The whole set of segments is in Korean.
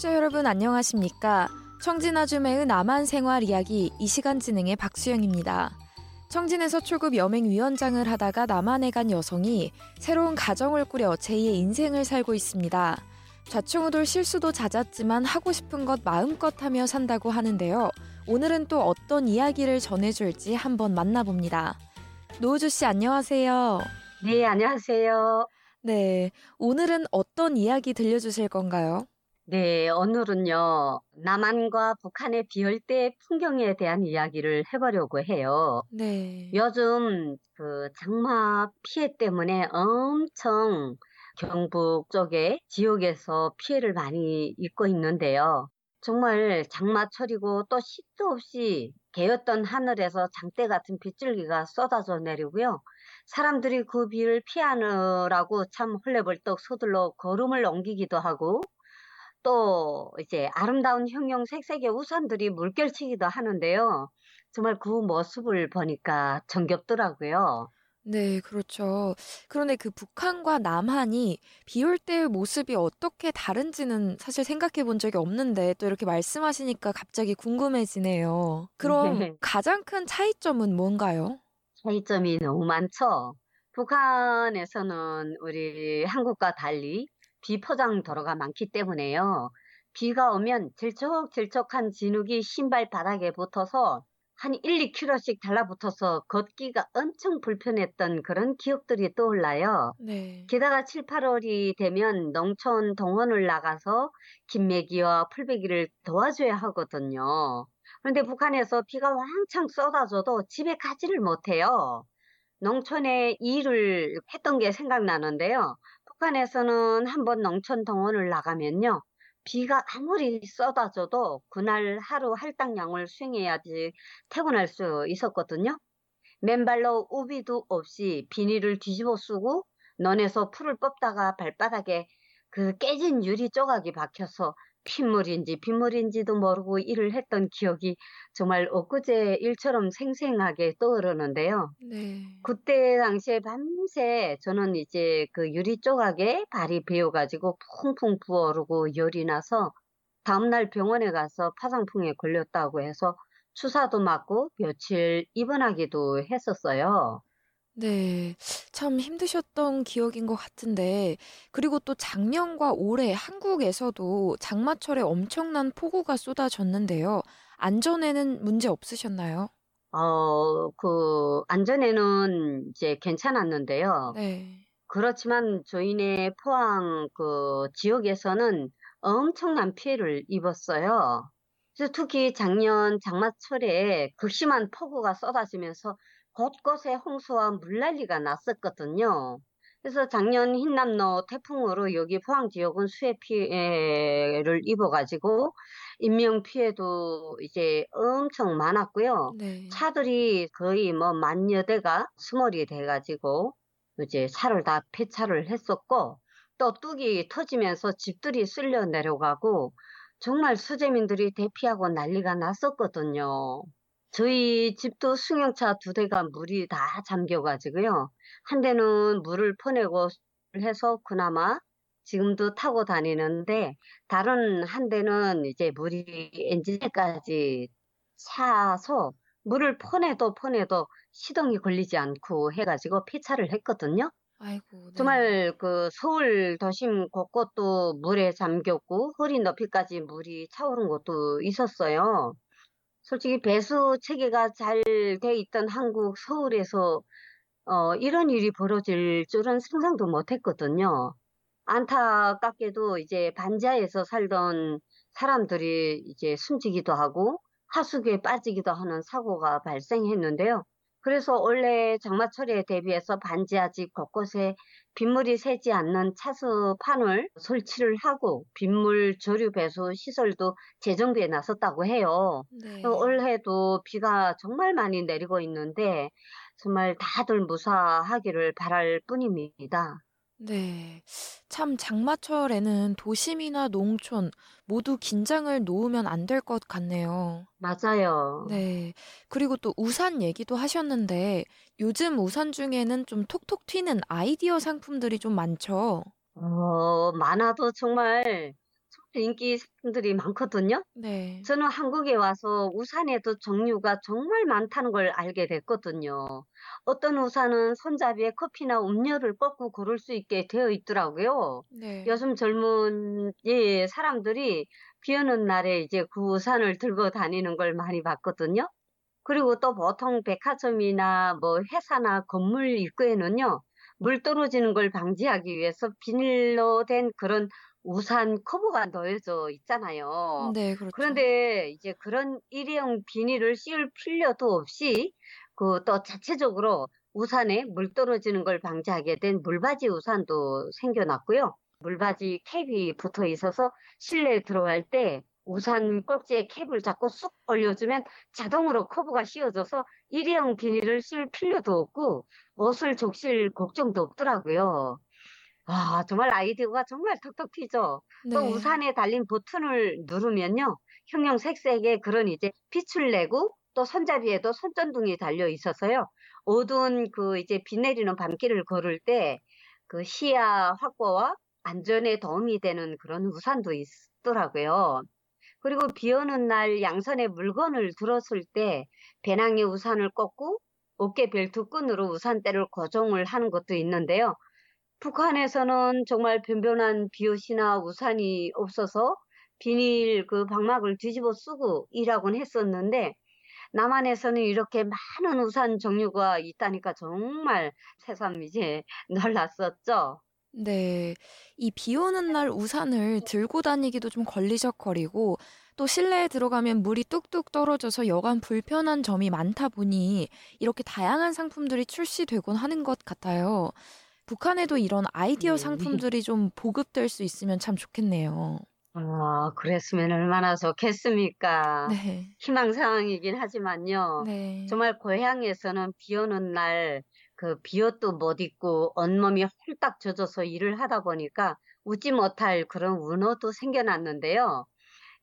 청취자 여러분 안녕하십니까? 청진아줌의 남한 생활 이야기 이 시간 진행의 박수영입니다. 청진에서 초급 여맹위원장을 하다가 남한에 간 여성이 새로운 가정을 꾸려 제2의 인생을 살고 있습니다. 좌충우돌 실수도 잦았지만 하고 싶은 것 마음껏 하며 산다고 하는데요. 오늘은 또 어떤 이야기를 전해줄지 한번 만나봅니다. 노우주 씨 안녕하세요. 네, 안녕하세요. 네, 오늘은 어떤 이야기 들려주실 건가요? 네, 오늘은요, 남한과 북한의 비열대 풍경에 대한 이야기를 해보려고 해요. 네. 요즘 그 장마 피해 때문에 엄청 경북 쪽에 지역에서 피해를 많이 입고 있는데요. 정말 장마철이고 또 식도 없이 개었던 하늘에서 장대 같은 빗줄기가 쏟아져 내리고요. 사람들이 그 비를 피하느라고 참 헐레벌떡 서둘러 걸음을 옮기기도 하고 또 이제 아름다운 형형색색의 우산들이 물결치기도 하는데요. 정말 그 모습을 보니까 정겹더라고요. 네, 그렇죠. 그런데 그 북한과 남한이 비 올 때의 모습이 어떻게 다른지는 사실 생각해 본 적이 없는데 또 이렇게 말씀하시니까 갑자기 궁금해지네요. 그럼 네. 가장 큰 차이점은 뭔가요? 차이점이 너무 많죠. 북한에서는 우리 한국과 달리 비포장 도로가 많기 때문에요. 비가 오면 질척질척한 진흙이 신발 바닥에 붙어서 한 1, 2km씩 달라붙어서 걷기가 엄청 불편했던 그런 기억들이 떠올라요. 네. 게다가 7, 8월이 되면 농촌 동원을 나가서 김매기와 풀베기를 도와줘야 하거든요. 그런데 북한에서 비가 왕창 쏟아져도 집에 가지를 못해요. 농촌에 일을 했던 게 생각나는데요. 북한에서는 한번 농촌 동원을 나가면요. 비가 아무리 쏟아져도 그날 하루 할당량을 수행해야지 퇴근할 수 있었거든요. 맨발로 우비도 없이 비닐을 뒤집어 쓰고 논에서 풀을 뽑다가 발바닥에 그 깨진 유리 조각이 박혀서 핏물인지 빗물인지도 모르고 일을 했던 기억이 정말 엊그제 일처럼 생생하게 떠오르는데요. 네. 그때 당시에 밤새 저는 이제 그 유리 조각에 발이 베어가지고 풍풍 부어오르고 열이 나서 다음날 병원에 가서 파상풍에 걸렸다고 해서 주사도 맞고 며칠 입원하기도 했었어요. 네. 참 힘드셨던 기억인 것 같은데, 그리고 또 작년과 올해 한국에서도 장마철에 엄청난 폭우가 쏟아졌는데요. 안전에는 문제 없으셨나요? 어, 그, 안전에는 이제 괜찮았는데요. 네. 그렇지만 저희네 포항 그 지역에서는 엄청난 피해를 입었어요. 특히 작년 장마철에 극심한 폭우가 쏟아지면서 곳곳에 홍수와 물난리가 났었거든요. 그래서 작년 흰남노 태풍으로 여기 포항 지역은 수해 피해를 입어가지고 인명 피해도 이제 엄청 많았고요. 네. 차들이 거의 뭐 만여 대가 수몰이 돼가지고 이제 차를 다 폐차를 했었고 또 뚝이 터지면서 집들이 쓸려 내려가고 정말 수재민들이 대피하고 난리가 났었거든요. 저희 집도 승용차 두 대가 물이 다 잠겨가지고요. 한 대는 물을 퍼내고 해서 그나마 지금도 타고 다니는데 다른 한 대는 이제 물이 엔진에까지 차서 물을 퍼내도 퍼내도 시동이 걸리지 않고 해가지고 폐차를 했거든요. 아이고, 네. 정말 그 서울 도심 곳곳도 물에 잠겼고 허리 높이까지 물이 차오른 곳도 있었어요. 솔직히 배수 체계가 잘 돼 있던 한국 서울에서 어, 이런 일이 벌어질 줄은 상상도 못 했거든요. 안타깝게도 이제 반지하에서 살던 사람들이 이제 숨지기도 하고 하수구에 빠지기도 하는 사고가 발생했는데요. 그래서 원래 장마철에 대비해서 반지하집 곳곳에 빗물이 새지 않는 차수판을 설치를 하고 빗물 조류 배수 시설도 재정비에 나섰다고 해요. 네. 또 올해도 비가 정말 많이 내리고 있는데 정말 다들 무사하기를 바랄 뿐입니다. 네. 참 장마철에는 도심이나 농촌 모두 긴장을 놓으면 안 될 것 같네요. 맞아요. 네. 그리고 또 우산 얘기도 하셨는데 요즘 우산 중에는 좀 톡톡 튀는 아이디어 상품들이 좀 많죠. 어, 많아도 정말 인기 상품들이 많거든요. 네. 저는 한국에 와서 우산에도 종류가 정말 많다는 걸 알게 됐거든요. 어떤 우산은 손잡이에 커피나 음료를 꺾고 고를 수 있게 되어 있더라고요. 네. 요즘 젊은 예, 사람들이 비 오는 날에 이제 그 우산을 들고 다니는 걸 많이 봤거든요. 그리고 또 보통 백화점이나 뭐 회사나 건물 입구에는요, 물 떨어지는 걸 방지하기 위해서 비닐로 된 그런 우산 커버가 놓여져 있잖아요. 네, 그렇죠. 그런데 이제 그런 일회용 비닐을 씌울 필요도 없이 그 또 자체적으로 우산에 물 떨어지는 걸 방지하게 된 물바지 우산도 생겨났고요. 물바지 캡이 붙어 있어서 실내에 들어갈 때 우산 꼭지에 캡을 잡고 쑥 올려주면 자동으로 커브가 씌워져서 일회용 비닐을 씌울 필요도 없고 옷을 적실 걱정도 없더라고요. 아, 정말 아이디어가 정말 톡톡 튀죠. 또 네. 우산에 달린 버튼을 누르면요. 형형색색의 그런 이제 빛을 내고 또 손잡이에도 손전등이 달려 있어서요. 어두운 그 이제 비 내리는 밤길을 걸을 때 그 시야 확보와 안전에 도움이 되는 그런 우산도 있더라고요. 그리고 비 오는 날 양손에 물건을 들었을 때 배낭에 우산을 꽂고 어깨 벨트 끈으로 우산대를 고정을 하는 것도 있는데요. 북한에서는 정말 변변한 비옷이나 우산이 없어서 비닐 그 방막을 뒤집어 쓰고 일하곤 했었는데 남한에서는 이렇게 많은 우산 종류가 있다니까 정말 새삼 이제 놀랐었죠. 네. 이 비 오는 날 우산을 들고 다니기도 좀 걸리적거리고 또 실내에 들어가면 물이 뚝뚝 떨어져서 여간 불편한 점이 많다 보니 이렇게 다양한 상품들이 출시되곤 하는 것 같아요. 북한에도 이런 아이디어 네. 상품들이 좀 보급될 수 있으면 참 좋겠네요. 아, 그랬으면 얼마나 좋겠습니까? 네. 희망사항이긴 하지만요. 네. 정말 고향에서는 비 오는 날 그 비옷도 못 입고 온몸이 홀딱 젖어서 일을 하다 보니까 웃지 못할 그런 운어도 생겨났는데요.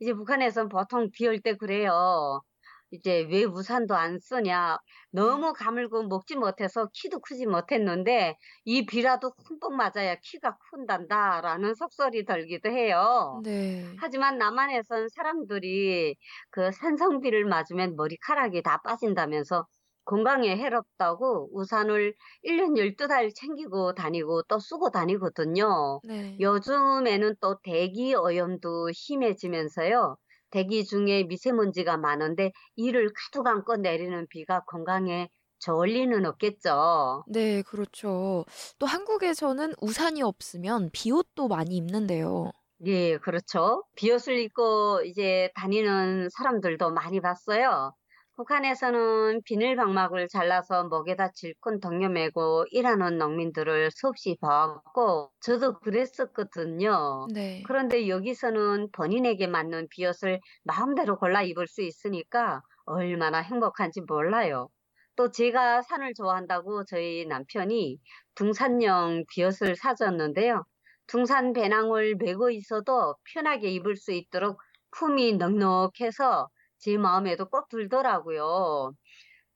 이제 북한에서는 보통 비 올 때 그래요. 이제 왜 우산도 안 쓰냐. 너무 가물고 먹지 못해서 키도 크지 못했는데 이 비라도 흠뻑 맞아야 키가 큰단다라는 속설이 들기도 해요. 네. 하지만 남한에선 사람들이 그 산성비를 맞으면 머리카락이 다 빠진다면서 건강에 해롭다고 우산을 1년 12달 챙기고 다니고 또 쓰고 다니거든요. 네. 요즘에는 또 대기 오염도 심해지면서요. 대기 중에 미세먼지가 많은데 이를 가득 안고 내리는 비가 건강에 좋을 리는 없겠죠. 네, 그렇죠. 또 한국에서는 우산이 없으면 비옷도 많이 입는데요. 예, 그렇죠. 비옷을 입고 이제 다니는 사람들도 많이 봤어요. 북한에서는 비닐 방막을 잘라서 목에다 질끈 동여매고 일하는 농민들을 수없이 봐왔고, 저도 그랬었거든요. 네. 그런데 여기서는 본인에게 맞는 비옷을 마음대로 골라 입을 수 있으니까 얼마나 행복한지 몰라요. 또 제가 산을 좋아한다고 저희 남편이 등산용 비옷을 사줬는데요. 등산 배낭을 메고 있어도 편하게 입을 수 있도록 품이 넉넉해서 제 마음에도 꼭 들더라고요.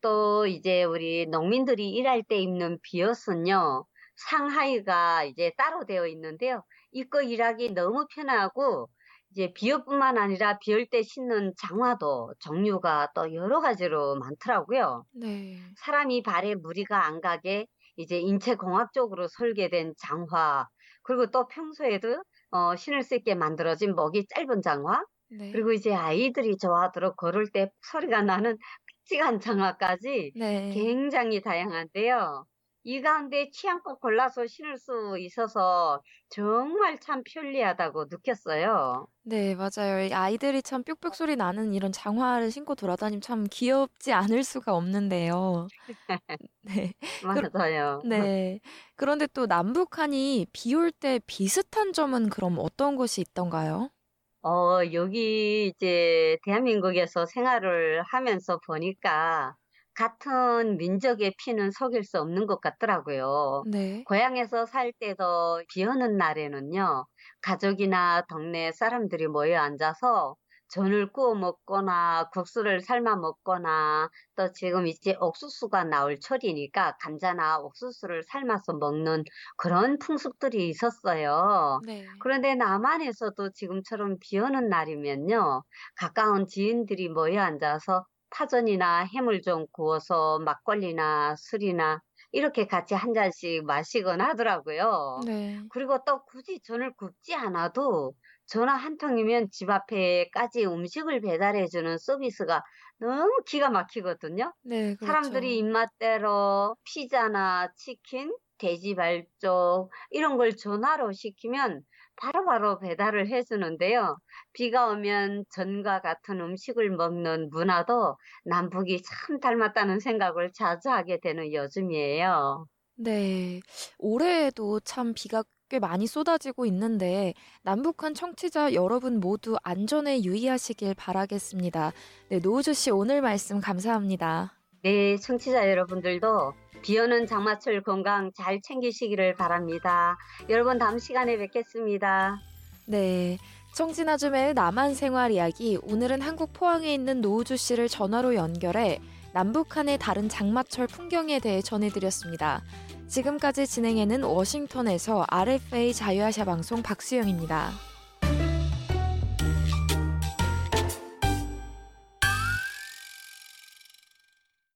또 이제 우리 농민들이 일할 때 입는 비옷은요. 상하의가 이제 따로 되어 있는데요. 입고 일하기 너무 편하고 이제 비옷뿐만 아니라 비올 때 신는 장화도 종류가 또 여러 가지로 많더라고요. 네. 사람이 발에 무리가 안 가게 이제 인체 공학적으로 설계된 장화, 그리고 또 평소에도 어, 신을 수 있게 만들어진 목이 짧은 장화, 네. 그리고 이제 아이들이 좋아하도록 걸을 때 소리가 나는 픽직한 장화까지 네. 굉장히 다양한데요. 이 가운데 취향껏 골라서 신을 수 있어서 정말 참 편리하다고 느꼈어요. 네, 맞아요. 이 아이들이 참 뾱뾱 소리 나는 이런 장화를 신고 돌아다니면 참 귀엽지 않을 수가 없는데요. 네. 맞아요. 네. 그런데 또 남북한이 비 올 때 비슷한 점은 그럼 어떤 것이 있던가요? 어, 여기 이제 대한민국에서 생활을 하면서 보니까 같은 민족의 피는 속일 수 없는 것 같더라고요. 네. 고향에서 살 때도 비 오는 날에는요, 가족이나 동네 사람들이 모여 앉아서 전을 구워 먹거나 국수를 삶아 먹거나 또 지금 이제 옥수수가 나올 철이니까 감자나 옥수수를 삶아서 먹는 그런 풍습들이 있었어요. 네. 그런데 남한에서도 지금처럼 비 오는 날이면요. 가까운 지인들이 모여 앉아서 파전이나 해물 좀 구워서 막걸리나 술이나 이렇게 같이 한 잔씩 마시곤 하더라고요. 네. 그리고 또 굳이 전을 굽지 않아도 전화 한 통이면 집 앞에까지 음식을 배달해주는 서비스가 너무 기가 막히거든요. 네, 그렇죠. 사람들이 입맛대로 피자나 치킨, 돼지 발쪽 이런 걸 전화로 시키면 바로바로 배달을 해주는데요. 비가 오면 전과 같은 음식을 먹는 문화도 남북이 참 닮았다는 생각을 자주 하게 되는 요즘이에요. 네. 올해에도 참 비가 꽤 많이 쏟아지고 있는데 남북한 청취자 여러분 모두 안전에 유의하시길 바라겠습니다. 네, 노우주 씨 오늘 말씀 감사합니다. 네, 청취자 여러분들도 비 오는 장마철 건강 잘 챙기시기를 바랍니다. 여러분 다음 시간에 뵙겠습니다. 네. 청진아줌의 남한 생활 이야기 오늘은 한국 포항에 있는 노우주 씨를 전화로 연결해 남북한의 다른 장마철 풍경에 대해 전해드렸습니다. 지금까지 진행해는 워싱턴에서 RFA 자유아시아 방송 박수영입니다.